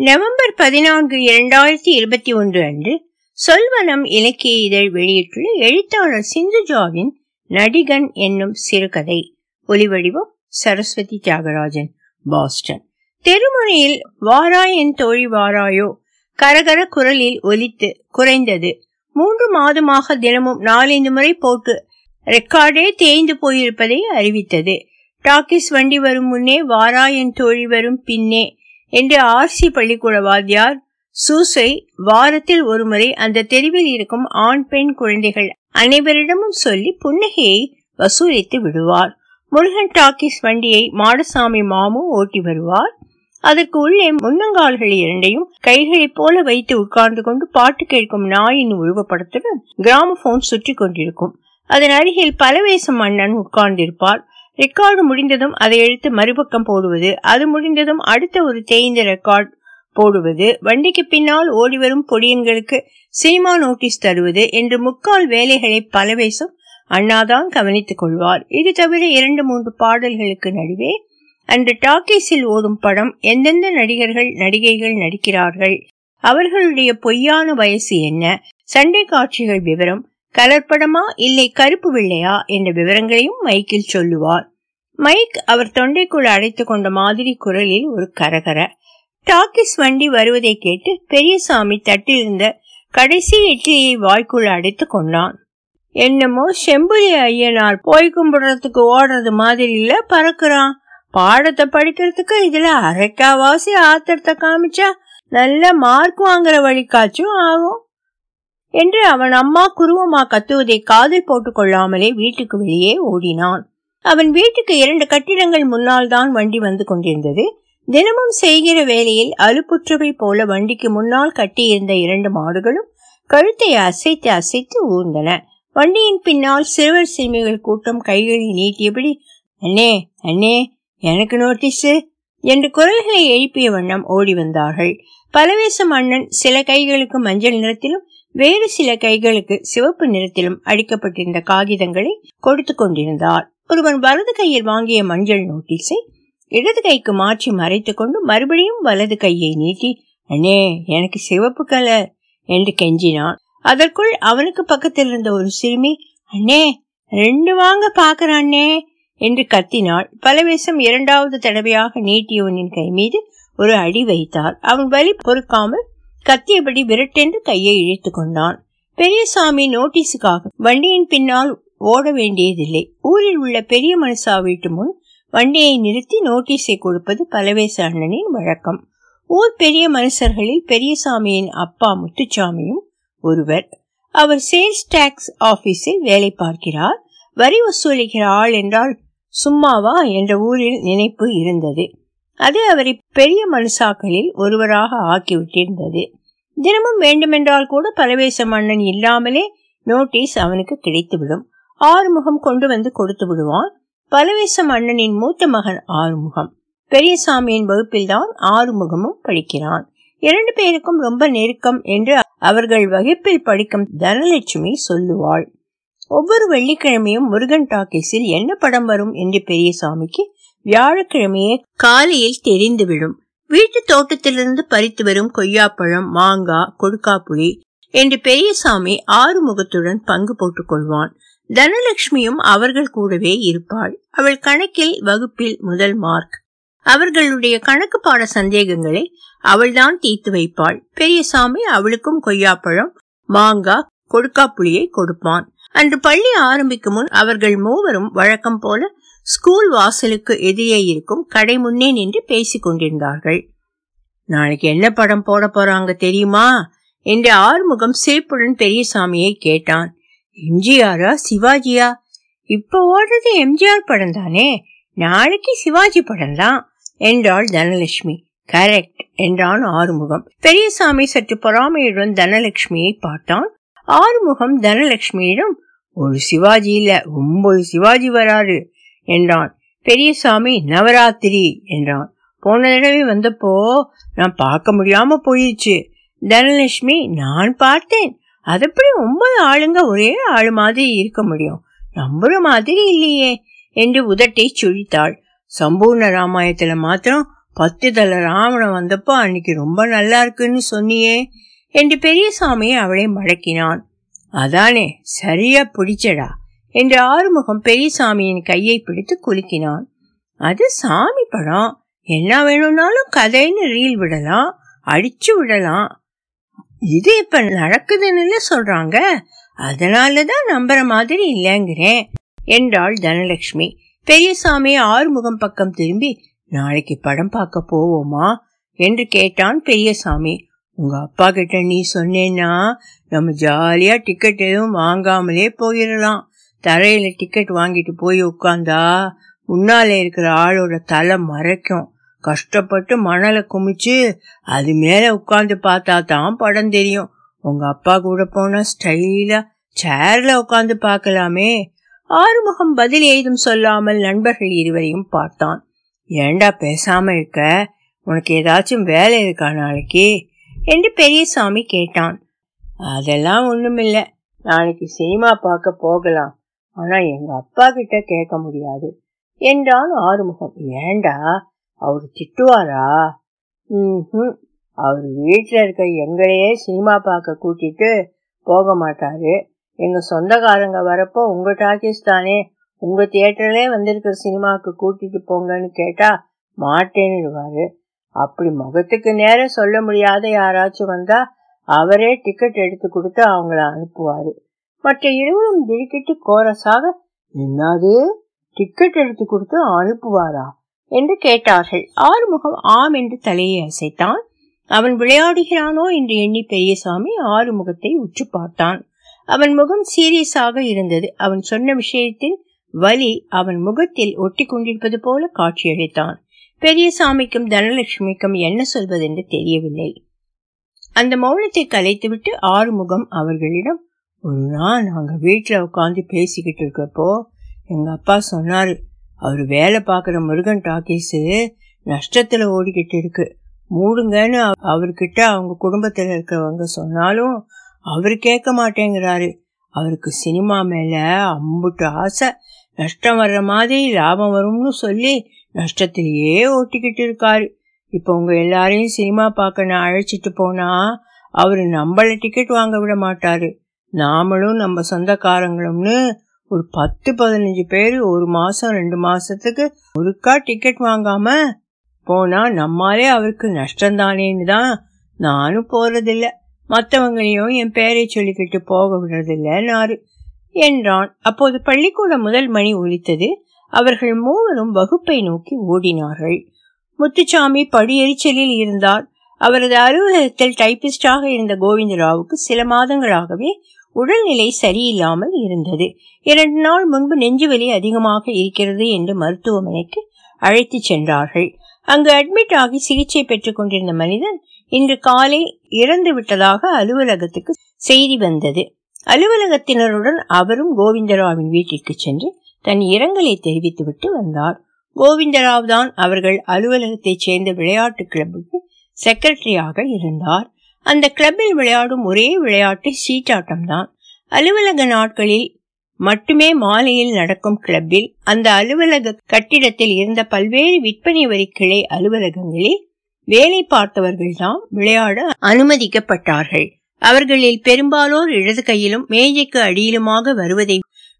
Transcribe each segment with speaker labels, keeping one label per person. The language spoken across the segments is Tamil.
Speaker 1: நவம்பர் பதினான்கு இரண்டாயிரத்தி இருபத்தி ஒன்று அன்று சொல்வனம் இலக்கிய இதழ் வெளியிட்டுள்ள எழுத்தாளர் சிந்துஜாவின் நடிகன் என்னும் சிறுகதை. ஒலிவடிவம் சரஸ்வதி தியாகராஜன் பாஸ்டன். தெருமுனையில் வாராயன் தோழி வாராயோ கரகர குரலில் ஒலித்து குறைந்தது. மூன்று மாதமாக தினமும் நாலஞ்சு முறை போட்டு ரெக்கார்டே தேய்ந்து போயிருப்பதை அறிவித்தது. டாக்கிஸ் வண்டி வரும் முன்னே வாராயன் தோழி வரும் பின்னே என்று ஆர்சி பள்ளிக்கூட வாத்தியார் சூசை வாரத்தில் ஒருமுறை அந்த தெருவில் இருக்கும் ஆண் பெண் குழந்தைகள் அனைவரிடமும் சொல்லி புன்னகையை வசூலித்து விடுவார். முருகன் டாக்கிஸ் வண்டியை மாடசாமி மாமு ஓட்டி வருவார். அதற்கு உள்ளே முன்னங்கால்கள் இரண்டையும் கைகளைப் போல வைத்து உட்கார்ந்து கொண்டு பாட்டு கேட்கும் நாயின் உருவப்படத்துடன் கிராமபோன் சுற்றி கொண்டிருக்கும். அதன் அருகில் பலவேசம் மன்னன் உட்கார்ந்திருப்பார். ரெக்கார்டு முடிந்ததும் அதை எடுத்து மறுபக்கம் போடுவது. அது முடிந்ததும் அடுத்த ஒரு தேய்ந்த ரெக்கார்ட் போடுவது. வண்டிக்கு பின்னால் ஓடிவரும் பொடியன்களுக்கு சினிமா நோட்டீஸ் தருவது என்று முக்கால் வேலைகளை பலவேசம் அண்ணாதான் கவனித்துக் கொள்வார். இது தவிர இரண்டு மூன்று பாடல்களுக்கு நடுவே அன்று டாக்கீஸில் ஓடும் படம் எந்தெந்த நடிகர்கள் நடிகைகள் நடிக்கிறார்கள் அவர்களுடைய பொய்யான வயசு என்ன சண்டை காட்சிகள் விவரம் கலர்படமா இல்லை கருப்பு வெள்ளையா என்ற விவரங்களையும் மைக்கில் சொல்லுவார். மைக் அவர் தொண்டைக்குள் அடைத்து கொண்ட மாதிரி குரலில் ஒரு கரகர. டாக்கிஸ் வண்டி வருவதை கேட்டு பெரியசாமி தட்டிலிருந்த கடைசி இட்லியை வாய்க்குள் அடைத்து கொண்டான். என்னமோ செம்புலி ஐயனார் போய் கும்பிடுறதுக்கு ஓடுறது மாதிரி இல்ல பறக்குறான் பாடத்தை படிக்கிறதுக்கு இதுல அரைக்காவாசி ஆத்திரத்தை காமிச்சா நல்ல மார்க் வாங்குற வழிக்காச்சும் ஆகும். என்று அவன் அம்மா குருவமா கத்துவதை காதில் போட்டுக் கொள்ளாமலே வீட்டுக்கு வெளியே ஓடினான். அவன் வீட்டுக்கு இரண்டு கட்டிடங்கள் முன்னால் தான் வண்டி வந்து கொண்டிருந்தது. தினமும் செய்கிற வேலையில் அலுப்புற்றவை போல வண்டிக்கு முன்னால் கட்டியிருந்த இரண்டு மாடுகளும் கழுத்தை அசைத்து அசைத்து ஊர்ந்தன. வண்டியின் பின்னால் சிறுவர் சிறுமிகள் கூட்டம் கைகளை நீட்டியபடி அண்ணே அண்ணே எனக்கு நோட்டீஸ் என்று குரல்களை எழுப்பிய வண்ணம் ஓடி வந்தார்கள். பலவேசம் அண்ணன் சில கைகளுக்கு மஞ்சள் நிறத்திலும் வேறு சில கைகளுக்கு சிவப்பு நிறத்திலும் அடிக்கப்பட்டிருந்த காகிதங்களை கொடுத்து கொண்டிருந்தார். ஒருவன் வலது கையில் வாங்கிய மஞ்சள் நோட்டீஸை இடது கைக்கு மாற்றி மறைத்து கொண்டு மறுபடியும் வலது கையை நீட்டி அண்ணே எனக்கு சிவப்பு கலர் என்று கெஞ்சினான். அதற்குள் அவனுக்கு பக்கத்தில் இருந்த ஒரு சிறுமி அண்ணே ரெண்டு வாங்க பாக்குறானே என்று கத்தினாள். பலவேசம் இரண்டாவது தடவையாக நீட்டியவனின் கை மீது ஒரு அடி வைத்தார். அவன் வலி பொறுக்காமல் கத்தியபடி விரட்டென்று கையை இழைத்து கொண்டான். பெரியசாமி நோட்டீஸுக்காக வண்டியின் பின்னால் ஓட வேண்டியதில்லை. ஊரில் உள்ள பெரிய மனுஷா வீட்டு முன் வண்டியை நிறுத்தி நோட்டீஸை கொடுப்பது பலவேச அண்ணனின் வழக்கம். ஊர் பெரிய மனுஷர்களில் பெரியசாமியின் அப்பா முத்துச்சாமியும் ஒருவர். அவர் சேல்ஸ் டாக்ஸ் ஆபீஸில் வேலை பார்க்கிறார். வரி வசூலிக்கிற ஆள் என்றால் சும்மாவா என்ற ஊரில் நினைப்பு இருந்தது. அது அவரை பெரிய மனுஷாக்களில் ஒருவராக ஆக்கிவிட்டிருந்தது. தினமும் வேண்டுமென்றால் கூட பலவேச மன்னன் இல்லாமலே நோட்டீஸ் அவனுக்கு கிடைத்துவிடும். ஆறுமுகம் கொண்டு வந்து கொடுத்து விடுவான். பரவேச மன்னனின் மூத்த மகன் ஆறுமுகம். பெரியசாமியின் வகுப்பில் தான் ஆறுமுகமும் படிக்கிறான். இரண்டு பேருக்கும் ரொம்ப நெருக்கம் என்று அவர்கள் வகுப்பில் படிக்கும் தனலட்சுமி சொல்லுவாள். ஒவ்வொரு வெள்ளிக்கிழமையும் முருகன் டாக்கீஸில் என்ன படம் வரும் என்று பெரியசாமிக்கு வியாழக்கிழமையே காலையில் தெரிந்துவிடும். வீட்டு தோட்டத்திலிருந்து பறித்து வரும் கொய்யாப்பழம் மாங்காய் கொடுக்காப்புளி என்று பெரியசாமி ஆறுமுகத்துடன் பங்கு போட்டுக் கொள்வான். தனலட்சுமியும் அவர்கள் கூடவே இருப்பாள். அவள் கணக்கில் வகுப்பில் முதல் மார்க். அவர்களுடைய கணக்கு பாட சந்தேகங்களை அவள்தான் தீர்த்து வைப்பாள். பெரியசாமி அவளுக்கும் கொய்யாப்பழம் மாங்காய் கொடுக்காப்புளியை கொடுப்பான். அன்று பள்ளி ஆரம்பிக்கும் முன் அவர்கள் மூவரும் வழக்கம் போல ஸ்கூல் வாசலுக்கு எதிரே இருக்கும் கடை முன்னே நின்று பேசிக் கொண்டிருந்தார்கள். நாளைக்கு என்ன படம் போட போறாங்க தெரியுமா? என்று ஆறுமுகம் சிரிப்புடன் பெரியசாமியை கேட்டான். எம்ஜிஆரா சிவாஜியா? இப்ப ஓடுறது எம்ஜிஆர் படம் தானே? நாளைக்கு சிவாஜி படம் தான் என்றாள் தனலட்சுமி. கரெக்ட் என்றான் ஆறுமுகம். பெரியசாமி சற்று பொறாமையுடன் தனலட்சுமியை பார்த்தான். ஆறுமுகம் தனலட்சுமியிடம் ஒரு சிவாஜி இல்ல ஒன்பது சிவாஜி வராரு என்றான். பெரியசாமி நவராத்திரி என்றான். போன தடவை வந்தப்போ நான் பார்க்க முடியாம போயிடுச்சு தனலட்சுமி நான் பார்த்தேன். அதப்படி ஒன்பது ஆளுங்க ஒரே ஆளு மாதிரி இருக்க முடியும்? நம்புற மாதிரி இல்லையே என்று உதட்டை சுழித்தாள். சம்பூர்ண ராமாயத்துல மாத்திரம் பத்து தலை ராவணம் வந்தப்போ அன்னைக்கு ரொம்ப நல்லா இருக்குன்னு சொன்னியே என்று பெரியசாமி அவளை மடக்கினான். அதானே சரியா பிடிச்சடா என்று ஆறுமுகம் பெரியசாமியின் கையை பிடித்து குலுக்கினான். அது சாமி படம். என்ன வேணும்னாலும் கதைன்னு ரீல் விடலாம் அடிச்சு விடலாம். இது இப்ப நடக்குதுன்னு சொல்றாங்க. அதனாலதான் நம்புற மாதிரி இல்லைங்கிறேன் என்றாள் தனலட்சுமி. பெரியசாமி ஆறுமுகம் பக்கம் திரும்பி நாளைக்கு படம் பார்க்க போவோமா? என்று கேட்டான் பெரியசாமி. உங்க அப்பா கிட்ட நீ சொன்னேன்னா நம்ம ஜாலியா டிக்கெட் எதுவும் வாங்காமலே போயிடலாம் தரையில டிக்கெட் வாங்கிட்டு போய் உட்காந்தா முன்னால இருக்கிற ஆளோட தலை மறைக்கும். கஷ்டப்பட்டு மணலை குமிச்சு அது மேல உட்காந்து பார்த்தா தான் படம் தெரியும். உங்க அப்பா கூட போனா ஸ்டைலா சேர்ல உட்காந்து பார்க்கலாமே. ஆறுமுகம் பதில் ஏதும் சொல்லாமல் நண்பர்கள் இருவரையும் பார்த்தான். ஏண்டா பேசாம இருக்க? உனக்கு ஏதாச்சும் வேலை இருக்கா நாளைக்கு? என்று பெரியசாமி கேட்டான். அதெல்லாம் ஒண்ணுமில்ல. நாளைக்கு சினிமா பார்க்க போகலாம். ஆனா எங்க அப்பா கிட்ட கேட்க முடியாது. என்றான் ஆறுமுகம். ஏண்டா? அவர் திட்டுவாரா? ம் அவர் வீட்டில் இருக்க எங்களையே சினிமா பார்க்க கூட்டிட்டு போக மாட்டாரு. எங்க சொந்தக்காரங்க வரப்போ உங்க டாக்கீஸ் தானே உங்க தியேட்டர்லே வந்திருக்கிற சினிமாவுக்கு கூட்டிட்டு போங்கன்னு கேட்டா மாட்டேன்னுடுவாரு அப்படி முகத்துக்கு நேரம் சொல்ல முடியாத யாராச்சும் வந்தா அவரே டிக்கெட் எடுத்து கொடுத்து அவங்கள அனுப்புவாரு. மற்ற இருவரும் திடுக்கிட்டு கோரஸாக என்னது? டிக்கெட் எடுத்து கொடுத்து அனுப்புவாரா? என்று கேட்டார்கள். ஆறுமுகம் ஆம் என்று தலையை அசைத்தான். அவன் விளையாடுகிறானோ? என்று எண்ணி பெரியசாமி ஆறுமுகத்தை உற்று பார்த்தான். அவன் முகம் சீரியஸாக இருந்தது. அவன் சொன்ன விஷயத்தில் வலி அவன் முகத்தில் ஒட்டி கொண்டிருப்பது போல காட்சியளித்தான். பெரியசாமிக்கும் தனலட்சுமிக்கும் என்ன சொல்வதென்று தெரியவில்லை. அந்த மௌனத்தை கலைத்துவிட்டு ஆறுமுகம் அவர்களிடம் ஒரு நாள் நாங்கள் வீட்டில் உட்காந்து பேசிக்கிட்டு இருக்கப்போ எங்க அப்பா சொன்னாரு அவர் வேலை பார்க்குற முருகன் டாக்கீஸு நஷ்டத்துல ஓடிக்கிட்டு இருக்கு. மூடுங்கன்னு அவர்கிட்ட அவங்க குடும்பத்தில் இருக்கிறவங்க சொன்னாலும் அவர் கேட்க மாட்டேங்கிறாரு. அவருக்கு சினிமா மேல அம்புட்டு ஆசை. நஷ்டம் வர்ற மாதிரி லாபம் வரும்னு சொல்லி நஷ்டத்திலேயே ஓட்டிக்கிட்டு இருக்காரு இப்போ உங்க எல்லாரையும் சினிமா பார்க்க நான் அழைச்சிட்டு போனா அவரு நம்மள டிக்கெட் வாங்க விட மாட்டாரு. நாமளும் நம்ம சொந்தக்காரங்களும்னு ஒரு பத்து பதினஞ்சு பேர் ஒரு மாசம் ரெண்டு மாசத்துக்கு ஒருக்கா டிக்கெட் வாங்காம போனா நம்மாலே அவருக்கு நஷ்டம்தானேன்னு தான் நானும் போறதில்ல. மற்றவங்களையும் என் பேரை சொல்லிக்கிட்டு போக விடுறதில்லைன்னாரு. என்றான். அப்போது பள்ளிக்கூட முதல் மணி ஒலித்தது. அவர்கள் மூவரும் வகுப்பை நோக்கி ஓடினார்கள். முத்துச்சாமி படியெரிச்சலில் இருந்தார். அவரது அலுவலகத்தில் டைபிஸ்டாக இருந்த கோவிந்தராவுக்கு சில மாதங்களாகவே உடல்நிலை சரியில்லாமல் இருந்தது. இரண்டு நாள் முன்பு நெஞ்சுவலி அதிகமாக இருக்கிறது என்று மருத்துவமனைக்கு அழைத்து சென்றார்கள். அங்கு அட்மிட் ஆகி சிகிச்சை பெற்றுக் கொண்டிருந்த மனிதன் இன்று காலை இறந்து விட்டதாக அலுவலகத்துக்கு செய்தி வந்தது. அலுவலகத்தினருடன் அவரும் கோவிந்தராவின் வீட்டிற்கு சென்று தன் இரங்கலை தெரிவித்துவிட்டு வந்தார். கோவிந்தராவ் தான் அவர்கள் அலுவலகத்தைச் சேர்ந்த விளையாட்டு கிளப்புக்கு செக்ரட்டரியாக இருந்தார். அந்த கிளப்பில் விளையாடும் ஒரே விளையாட்டு சீட்டாட்டம் தான் அலுவலக நாட்களில் மட்டுமே மாலையில் நடக்கும் கிளப்பில் அந்த அலுவலக கட்டிடத்தில் இருந்த பல்வேறு விற்பனை வரி கிளை அலுவலகங்களில் வேலை பார்த்தவர்கள் தான் விளையாட அனுமதிக்கப்பட்டார்கள். அவர்களில் பெரும்பாலோர் இடது கையிலும் மேஜைக்கு அடியிலுமாக வருவதை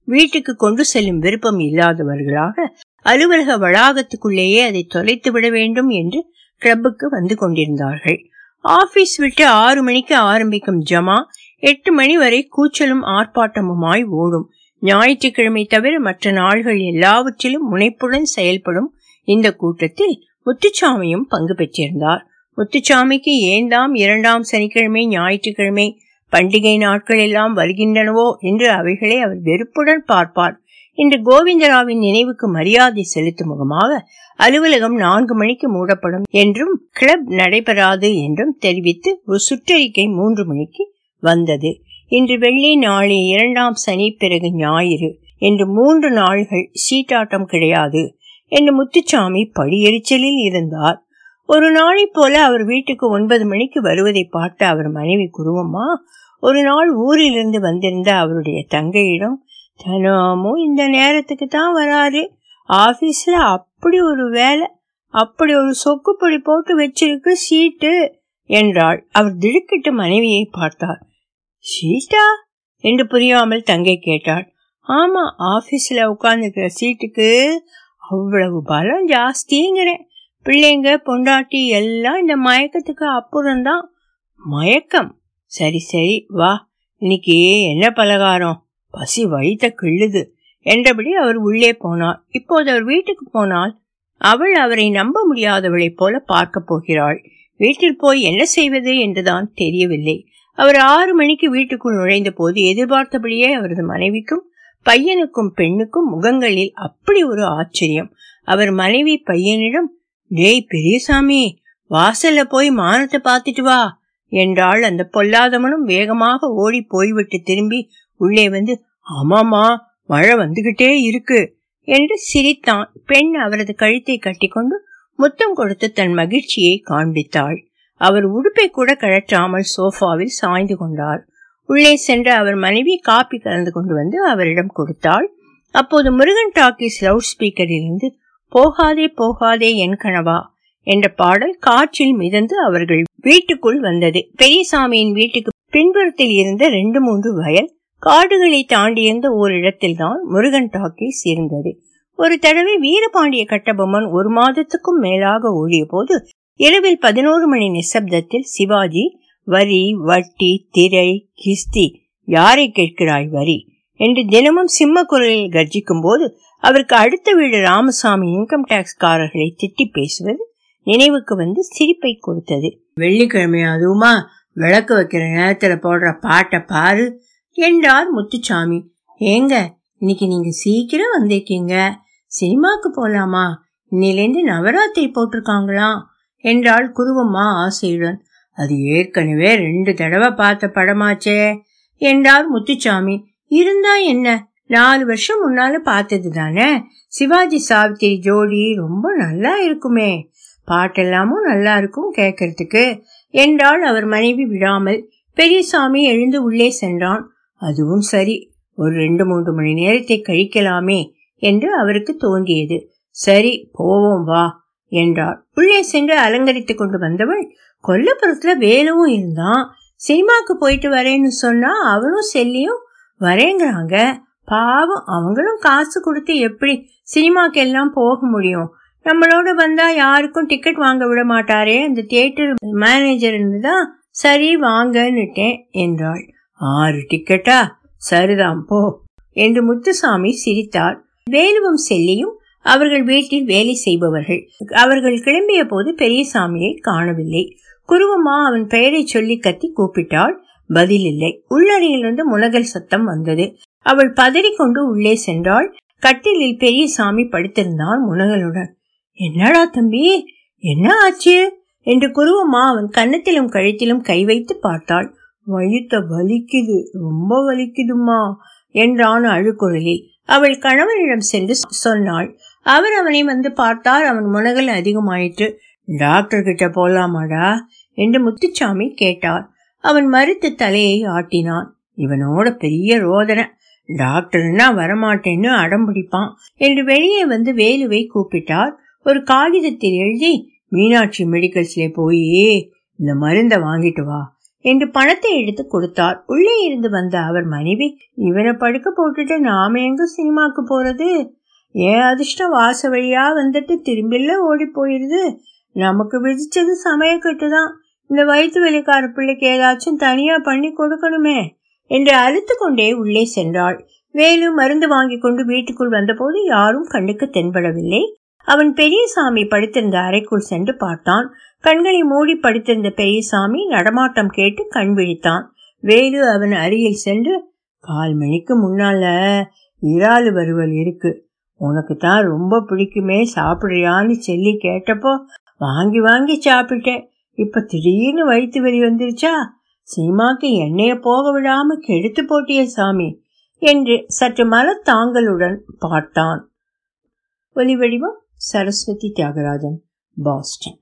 Speaker 1: வீட்டுக்கு கொண்டு செல்லும் விருப்பம் இல்லாதவர்களாக அலுவலக வளாகத்துக்குள்ளேயே அதை தொலைத்து விட வேண்டும் என்று கிளப்புக்கு வந்து கொண்டிருந்தார்கள். ஆபீஸ் விட்டு ஆறு மணிக்கு ஆரம்பிக்கும் ஜமா எட்டு மணி வரை கூச்சலும் ஆர்ப்பாட்டமுமாய் ஓடும். ஞாயிற்றுக்கிழமை தவிர மற்ற நாள்கள் எல்லாவற்றிலும் முனைப்புடன் செயல்படும் இந்த கூட்டத்தில் முத்துச்சாமியும் பங்கு பெற்றிருந்தார். முத்துச்சாமிக்கு ஏந்தாம் இரண்டாம் சனிக்கிழமை ஞாயிற்றுக்கிழமை பண்டிகை நாட்கள் எல்லாம் வருகின்றனவோ என்று அவைகளை அவர் வெறுப்புடன் பார்ப்பார். இன்று கோவிந்தராவின் நினைவுக்கு மரியாதை செலுத்தும் முகமாக அலுவலகம் நான்கு மணிக்கு மூடப்படும் என்றும் கிளப் நடைபெறாது என்றும் தெரிவித்து ஒரு சுற்றறிக்கை மூன்று மணிக்கு வந்தது. இன்று வெள்ளி நாளை இரண்டாம் சனி பிறகு ஞாயிறு. என்று மூன்று நாள்கள் சீட்டாட்டம் கிடையாது. என்று முத்துச்சாமி படியெரிச்சலில் இருந்தார். ஒரு நாளை போல அவர் வீட்டுக்கு ஒன்பது மணிக்கு வருவதை பார்த்த அவர் மனைவி குருவம்மா ஒரு நாள் ஊரிலிருந்து வந்திருந்த அவருடைய தங்கையிடம் தினமும் இந்த நேரத்துக்கு தான் வராரு. ஆபீஸ்ல அப்படி ஒரு வேலை அப்படி ஒரு சொக்குப்பொடி போட்டு வச்சிருக்கு சீட்டு என்றாள். அவர் திடுக்கிட்டு மனைவியை பார்த்தார். சீட்டா? என்று புரியாமல் தங்கை கேட்டாள். ஆமா ஆபீஸ்ல உட்காந்துக்கிற சீட்டுக்கு அவ்வளவு பலம் ஜாஸ்திங்கிறேன். பிள்ளைங்க பொண்டாட்டி எல்லாம் இந்த மயக்கத்துக்கு அப்புறம்தான். மயக்கம். சரி சரி வா. இன்னைக்கு என்ன பலகாரம்? பசி வயித்த கிள்ளுது என்றபடி அவர் உள்ளே போனார். இப்போது அவர் வீட்டுக்கு போனால் அவள் அவரை நம்ப முடியாதவளைப் போல பார்க்க போகிறாள். வீட்டில் போய் என்ன செய்வது என்றுதான் தெரியவில்லை. அவர் ஆறு மணிக்கு வீட்டுக்குள் நுழைந்த போது எதிர்பார்த்தபடியே அவரது மனைவிக்கும் பையனுக்கும் பெண்ணுக்கும் முகங்களில் அப்படி ஒரு ஆச்சரியம். அவர் மனைவி பையனிடம் டேய் பெரியசாமி வாசல்ல போய் மானத்தை பார்த்துட்டு வா என்றாள் அந்த பொல்லாதவனும் வேகமாக ஓடி போய்விட்டு திரும்பி உள்ளே வந்து ஆமாமா மழை வந்துகிட்டே இருக்கு என்று சிரித்தான். பெண் அவரது கழுத்தை கட்டிக்கொண்டு முத்தம் கொடுத்து தன் மகிழ்ச்சியை காண்பித்தாள். அவர் உடுப்பை கூட கழற்றாமல் சோஃபாவில் சாய்ந்து கொண்டார். உள்ளே சென்ற அவர் மனைவி காப்பி கலந்து கொண்டு வந்து அவரிடம் கொடுத்தாள். அப்போது முருகன் டாக்கிஸ் லவுட் ஸ்பீக்கரில் இருந்து போகாதே போகாதே என் கனவா என்ற பாடல் காற்றில் மிதந்து அவர்கள் வீட்டுக்குள் வந்தது. பெரியசாமியின் வீட்டுக்கு பின்புறத்தில் இருந்த ரெண்டு மூன்று வயல் காடுகளை தாண்டியிருந்த ஒரு இடத்தில்தான் முருகன் டாக்கீஸ் இருந்தது ஒரு தடவை வீரபாண்டிய கட்டபொம்மன் ஒரு மாதத்துக்கும் மேலாக ஓடிய போது இரவில் பதினோரு மணி நிசப்தத்தில் சிவாஜி வரி வட்டி திரை கிஸ்தி யாரை கேட்கிறாய் வரி? என்று தினமும் சிம்ம குரலில் கர்ஜிக்கும் போது அவருக்கு அடுத்த வீடு ராமசாமி இன்கம் டாக்ஸ் காரர்களை திட்டி பேசுவது நினைவுக்கு வந்து சிரிப்பை கொடுத்தது. வெள்ளிக்கிழமை அதுவுமா விளக்கு வைக்கிற நேரத்துல போடுற பாட்டை பாரு என்றார் முத்துச்சாமி. ஏங்க இன்னைக்கு நீங்க சீக்கிரம் வந்திருக்கீங்க. சினிமாக்கு போலாமா? இன்னிலேருந்து நவராத்திரி போட்டிருக்காங்களாம் என்றாள் குருவம்மா ஆசையுடன். அது ஏற்கனவே ரெண்டு தடவை பார்த்த படமாச்சே என்றார் முத்துச்சாமி. இருந்தா என்ன? நாலு வருஷம் முன்னால பார்த்தது தானே சிவாஜி சாவித்திரி ஜோடி ரொம்ப நல்லா இருக்குமே. பாட்டெல்லாமும் நல்லா இருக்கும் கேட்கறதுக்கு என்றால் அவர் மனைவி விடாமல். பெரியசாமி எழுந்து உள்ளே சென்றான். அதுவும் சரி ஒரு ரெண்டு மூன்று மணி நேரத்தை கழிக்கலாமே என்று அவருக்கு தோன்றியது. சரி போவோம் வா என்றார் உள்ளே சென்று அலங்கரித்துக் கொண்டு வந்தவள் கொல்லப்புறத்துல வேலுவும் இருந்தான். சினிமாக்கு போயிட்டு வரேன்னு சொன்னா அவனும் செல்லியும் வரேங்கிறாங்க. பாவம் அவங்களும் காசு கொடுத்து எப்படி சினிமாக்கெல்லாம் போக முடியும்? நம்மளோட வந்தா யாருக்கும் டிக்கெட் வாங்க விட மாட்டாரே. அந்த தியேட்டர் மேனேஜர் தான் சரி வாங்கன்னுட்டேன் என்றாள். ஆறு டிக்கெட்டா சரிதான் போ என்று முத்துசாமி சிரித்தார். வேலுவும் செல்லியும் அவர்கள் வீட்டில் வேலை செய்பவர்கள். அவர்கள் கிளம்பிய போது பெரியசாமியை காணவில்லை. குருவம்மா அவன் பெயரை சொல்லி கத்தி கூப்பிட்டாள். பதில் இல்லை. உள்ளறையிலிருந்து முனகல் சத்தம் வந்தது. அவள் பதறிக்கொண்டு உள்ளே சென்றாள். கட்டிலில் பெரியசாமி படுத்திருந்தான் முனகலுடன் என்னடா தம்பி என்ன ஆச்சு? என்று குருவம்மா அவன் கன்னத்திலும் கழுத்திலும் கை வைத்து பார்த்தாள். வயித்த வலிக்குது ரொம்ப வலிக்குதுமா என்றான் அழுக்குரலில் அவள் கணவனிடம் சென்று சொன்னாள். அவர் அவனை வந்து பார்த்தார் அவன் முனகல் அதிகமாயிற்று. டாக்டர் கிட்ட போலாமாடா? என்று முத்துச்சாமி கேட்டார். அவன் மறுத்து தலையை ஆட்டினான். இவனோட பெரிய ரோதனை டாக்டர்னா வரமாட்டேன்னு அடம்பிடிப்பான் என்று வெளியே வந்து வேலுவை கூப்பிட்டார். ஒரு காகிதத்தில் எழுதி மீனாட்சி மெடிக்கல்ஸ்ல போய் இந்த மருந்தை வாங்கிட்டு வா என்று பணத்தை எடுத்து கொடுத்தார். உள்ளே இருந்து வந்த அவர் மனைவி இவரை படுக்க போட்டுட்டு நாம எங்க சினிமாக்கு போறது? ஏன் அதிர்ஷ்டம் வாச வழியா வந்துட்டு திரும்பில ஓடி போயிருது. நமக்கு விதிச்சது சமயக்கட்டு தான் இந்த வயிற்று வெளிக்கார பிள்ளைக்கு ஏதாச்சும் தனியா பண்ணி கொடுக்கணுமே. என்று அழுத்து கொண்டே உள்ளே சென்றாள். வேலு மருந்து வாங்கி கொண்டு வீட்டுக்குள் வந்தபோது யாரும் கண்ணுக்கு தென்படவில்லை. அவன் பெரியசாமி படுத்திருந்த அறைக்குள் சென்று பார்த்தான். கண்களை மூடி படுத்திருந்த பெரியசாமி நடமாட்டம் கேட்டு கண் விழித்தான். வேலு அவன் அருகில் சென்று கால் மணிக்கு முன்னால இறாலு வருவல் இருக்கு. உனக்கு தான் ரொம்ப பிடிக்குமே சாப்பிடுறியான்னு சொல்லி கேட்டப்போ வாங்கி வாங்கி சாப்பிட்டேன். இப்ப திடீர்னு வயிற்று வெளி வந்துருச்சா? சீமாக்கு எண்ணெய போக விடாம கெடுத்து போட்டிய சாமி என்று சற்று மலத்தாங்களுடன் பார்த்தான். ஒலிவடிவம் சரஸ்வதி தியாகராஜன் பாஸ்டன்.